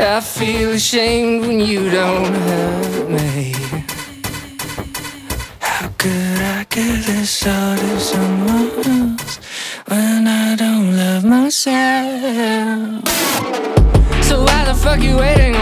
I feel ashamed when you don't have me. How could I give this all to someone else when I don't love myself? So why the fuck you waiting?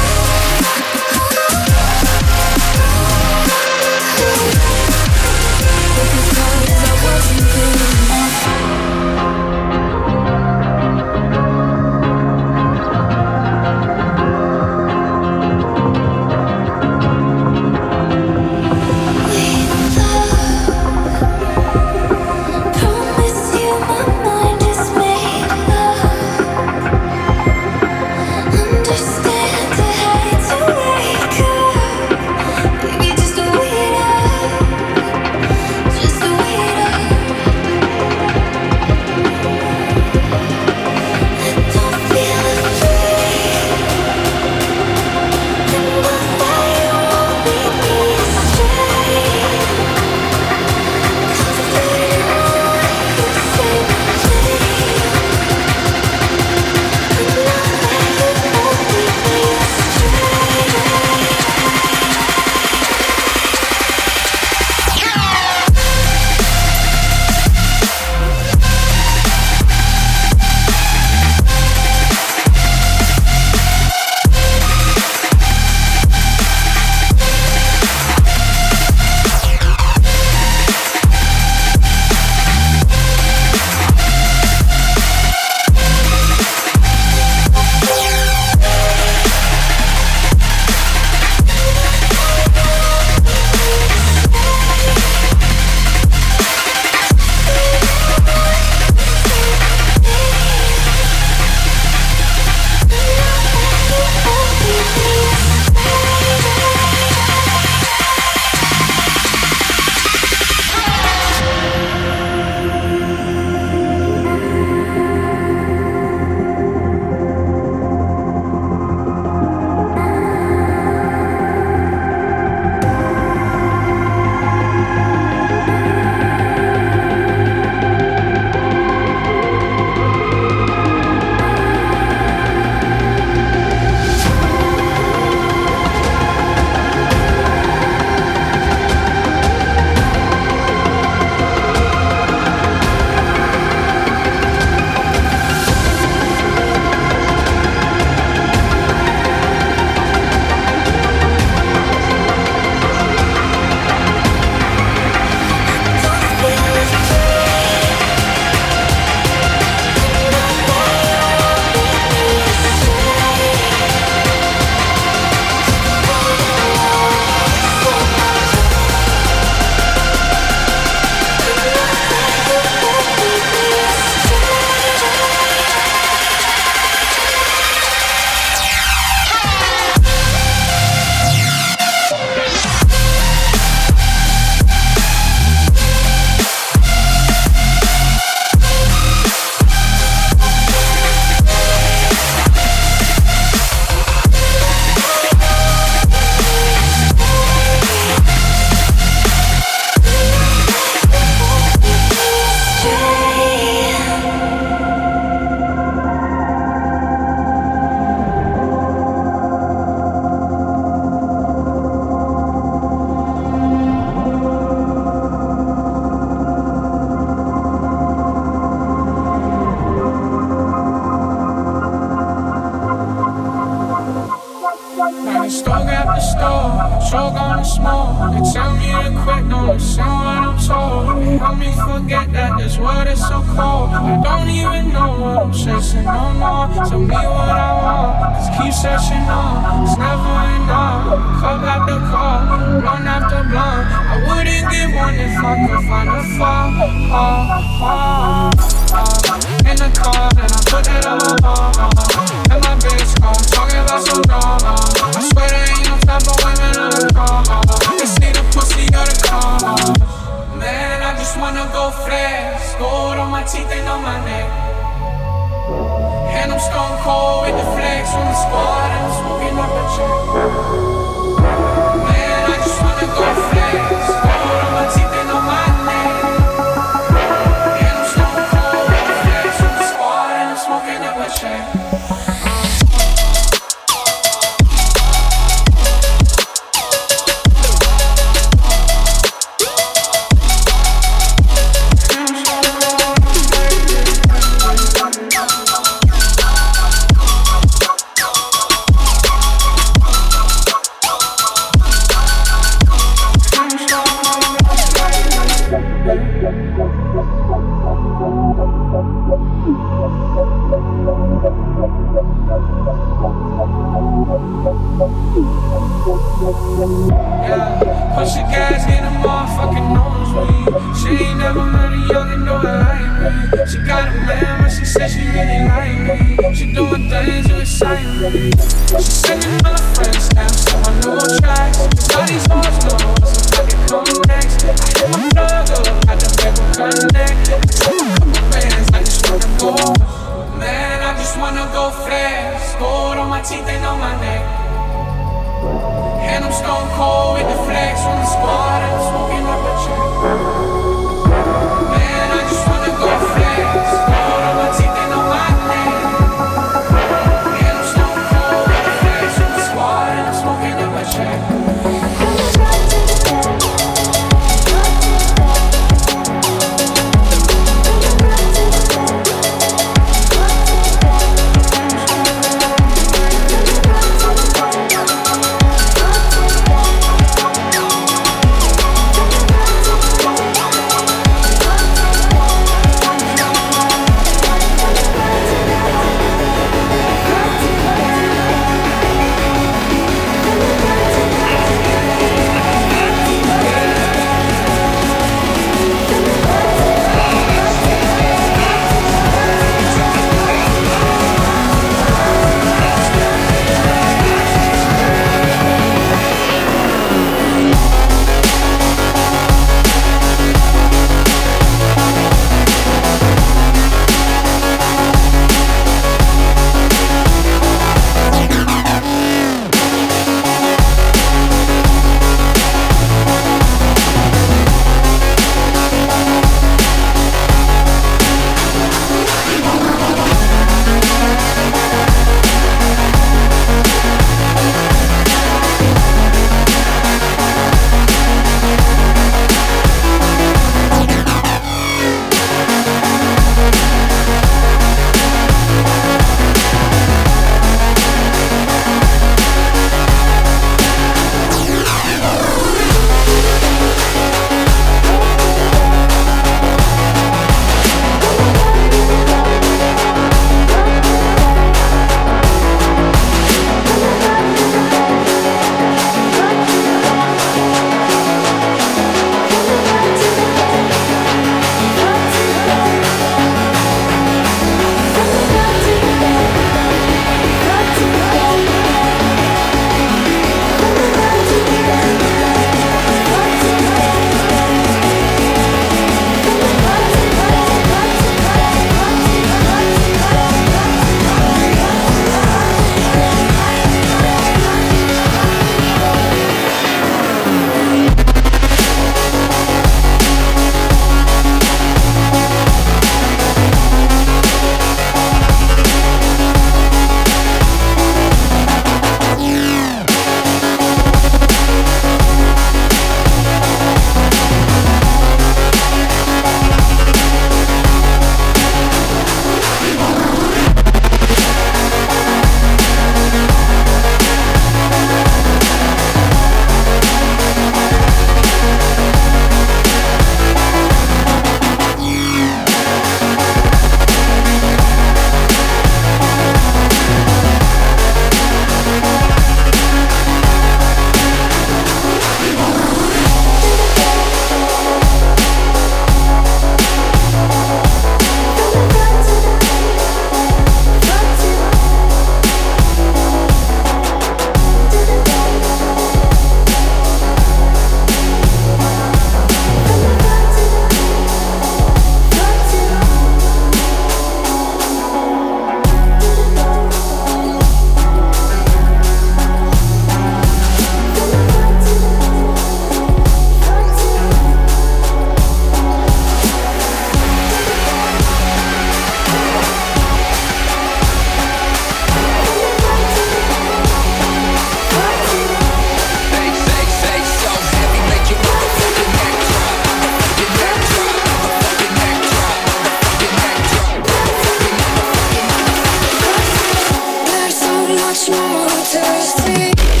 Small more.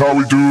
How we do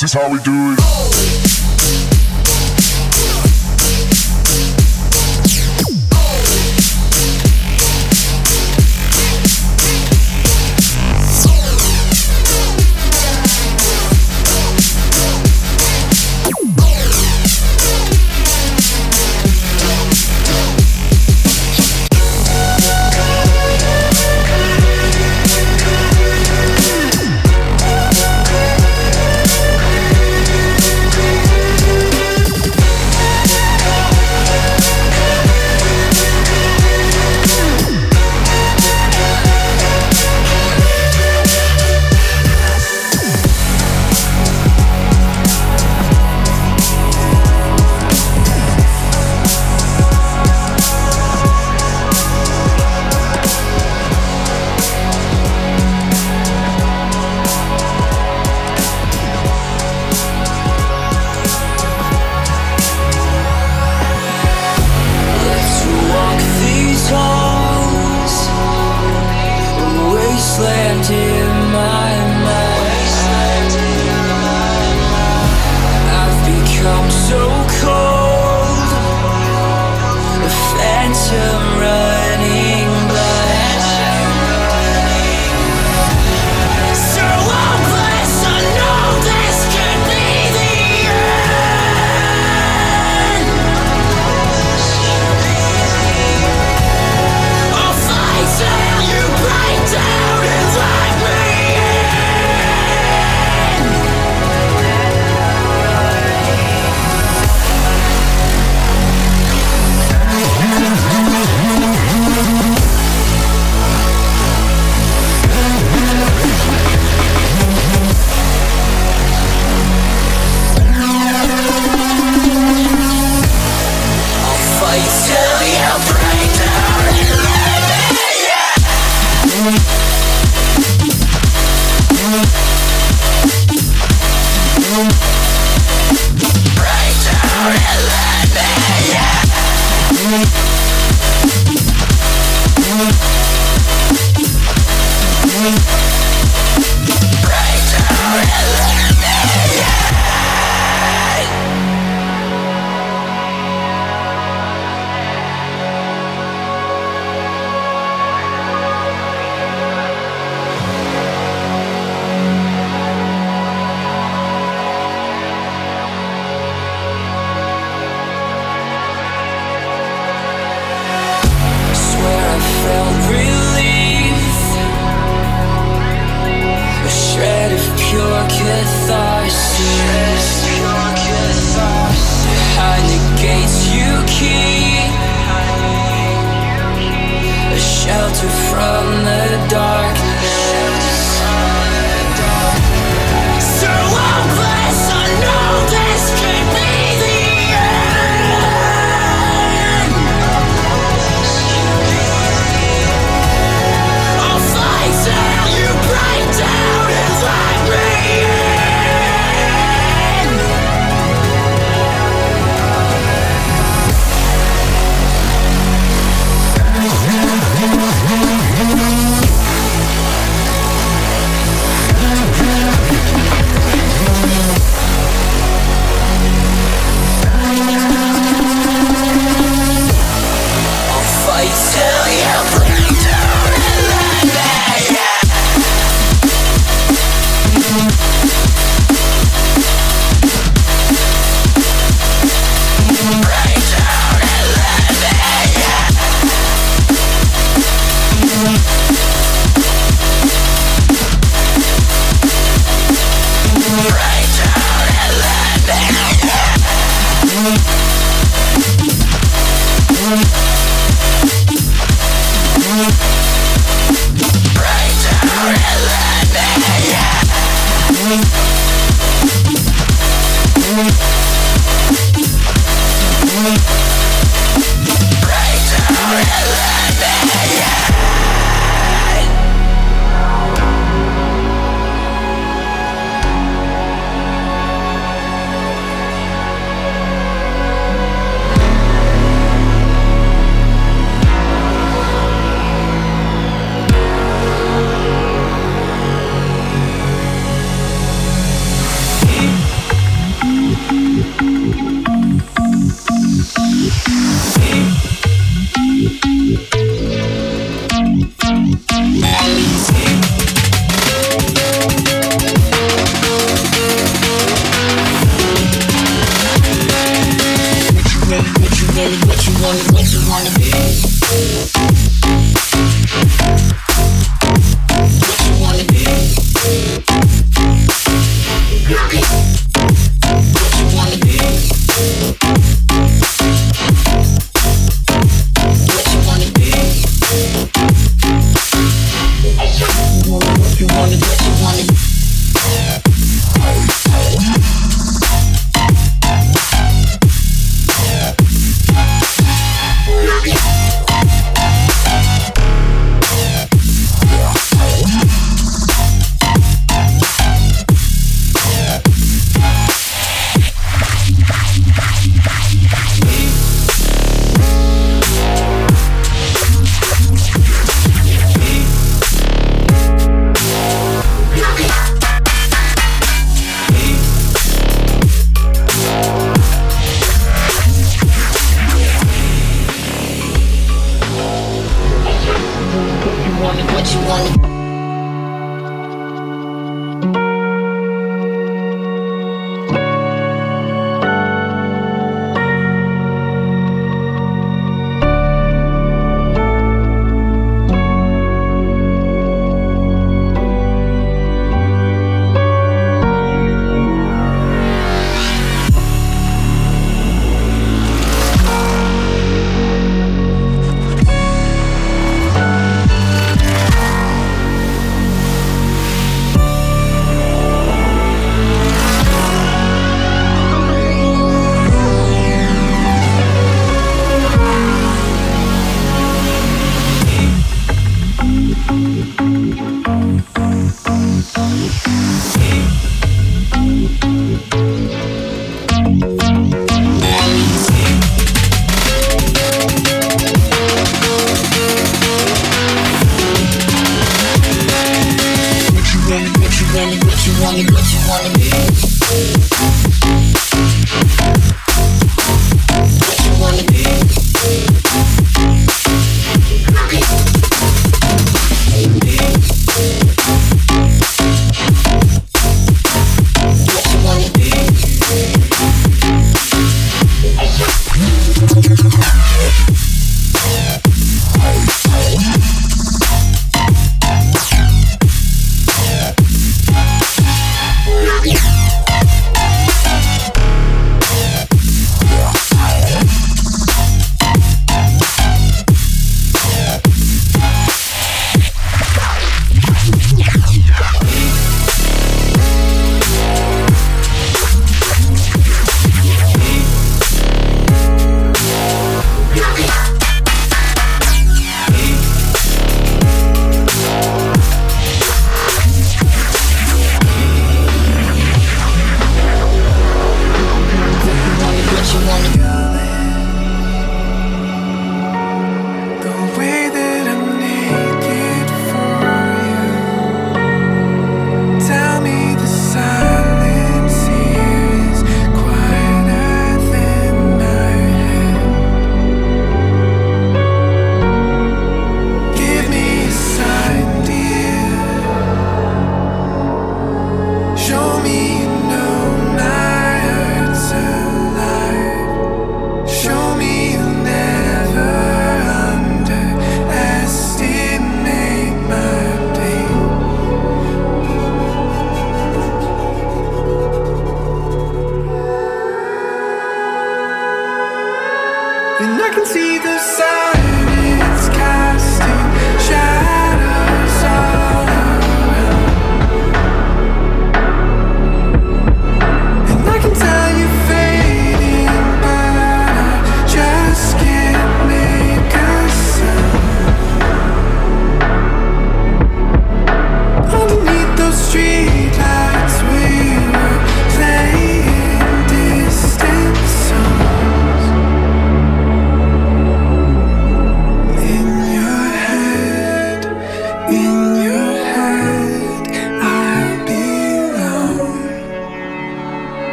This is how we do it.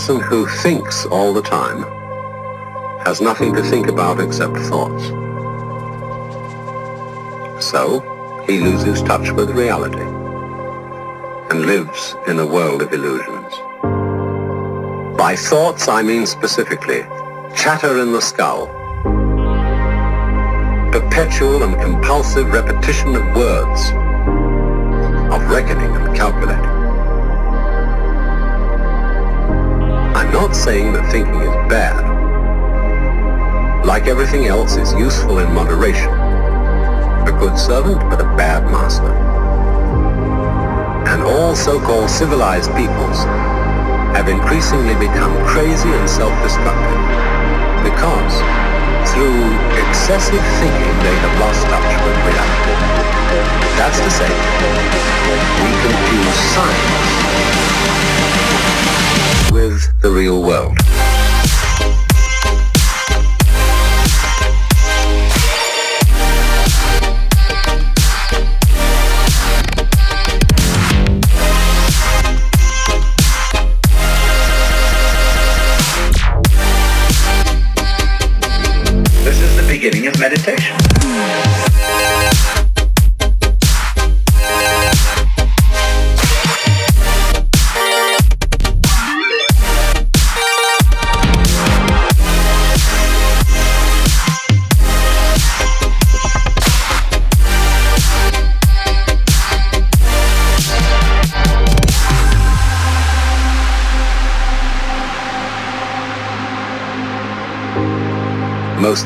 Person who thinks all the time has nothing to think about except thoughts. So, he loses touch with reality and lives in a world of illusions. By thoughts, I mean specifically chatter in the skull, perpetual and compulsive repetition of words, of reckoning and calculating. Not saying that thinking is bad. Like everything else, it's useful in moderation. A good servant, but a bad master. And all so-called civilized peoples have increasingly become crazy and self-destructive because through excessive thinking they have lost touch with reality. That's to say, we confuse science with the real world.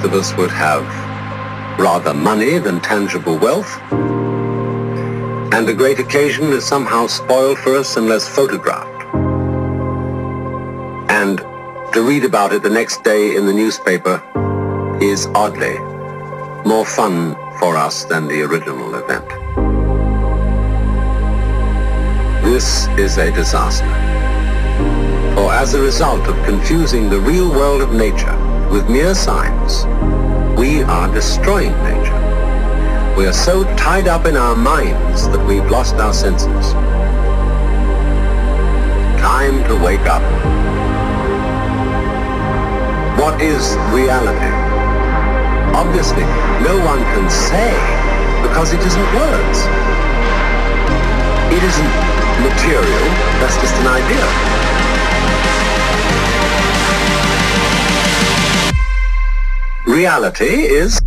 Of us would have rather money than tangible wealth. And a great occasion is somehow spoiled for us unless photographed. And to read about it the next day in the newspaper is oddly more fun for us than the original event. This is a disaster. For as a result of confusing the real world of nature with mere signs, we are destroying nature. We are so tied up in our minds that we've lost our senses. Time to wake up. What is reality? Obviously, no one can say because it isn't words. It isn't material, that's just an idea. Reality is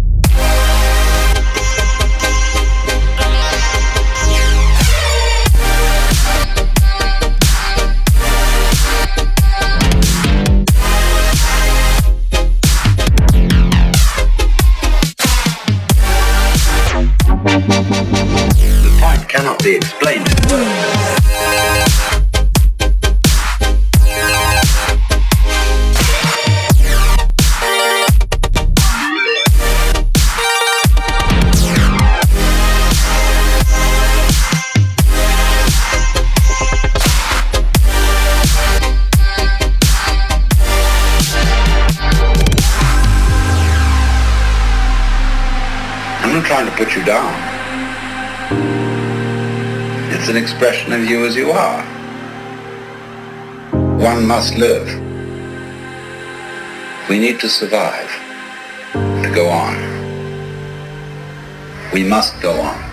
of you as you are. One must live. We need to survive, to go on. We must go on.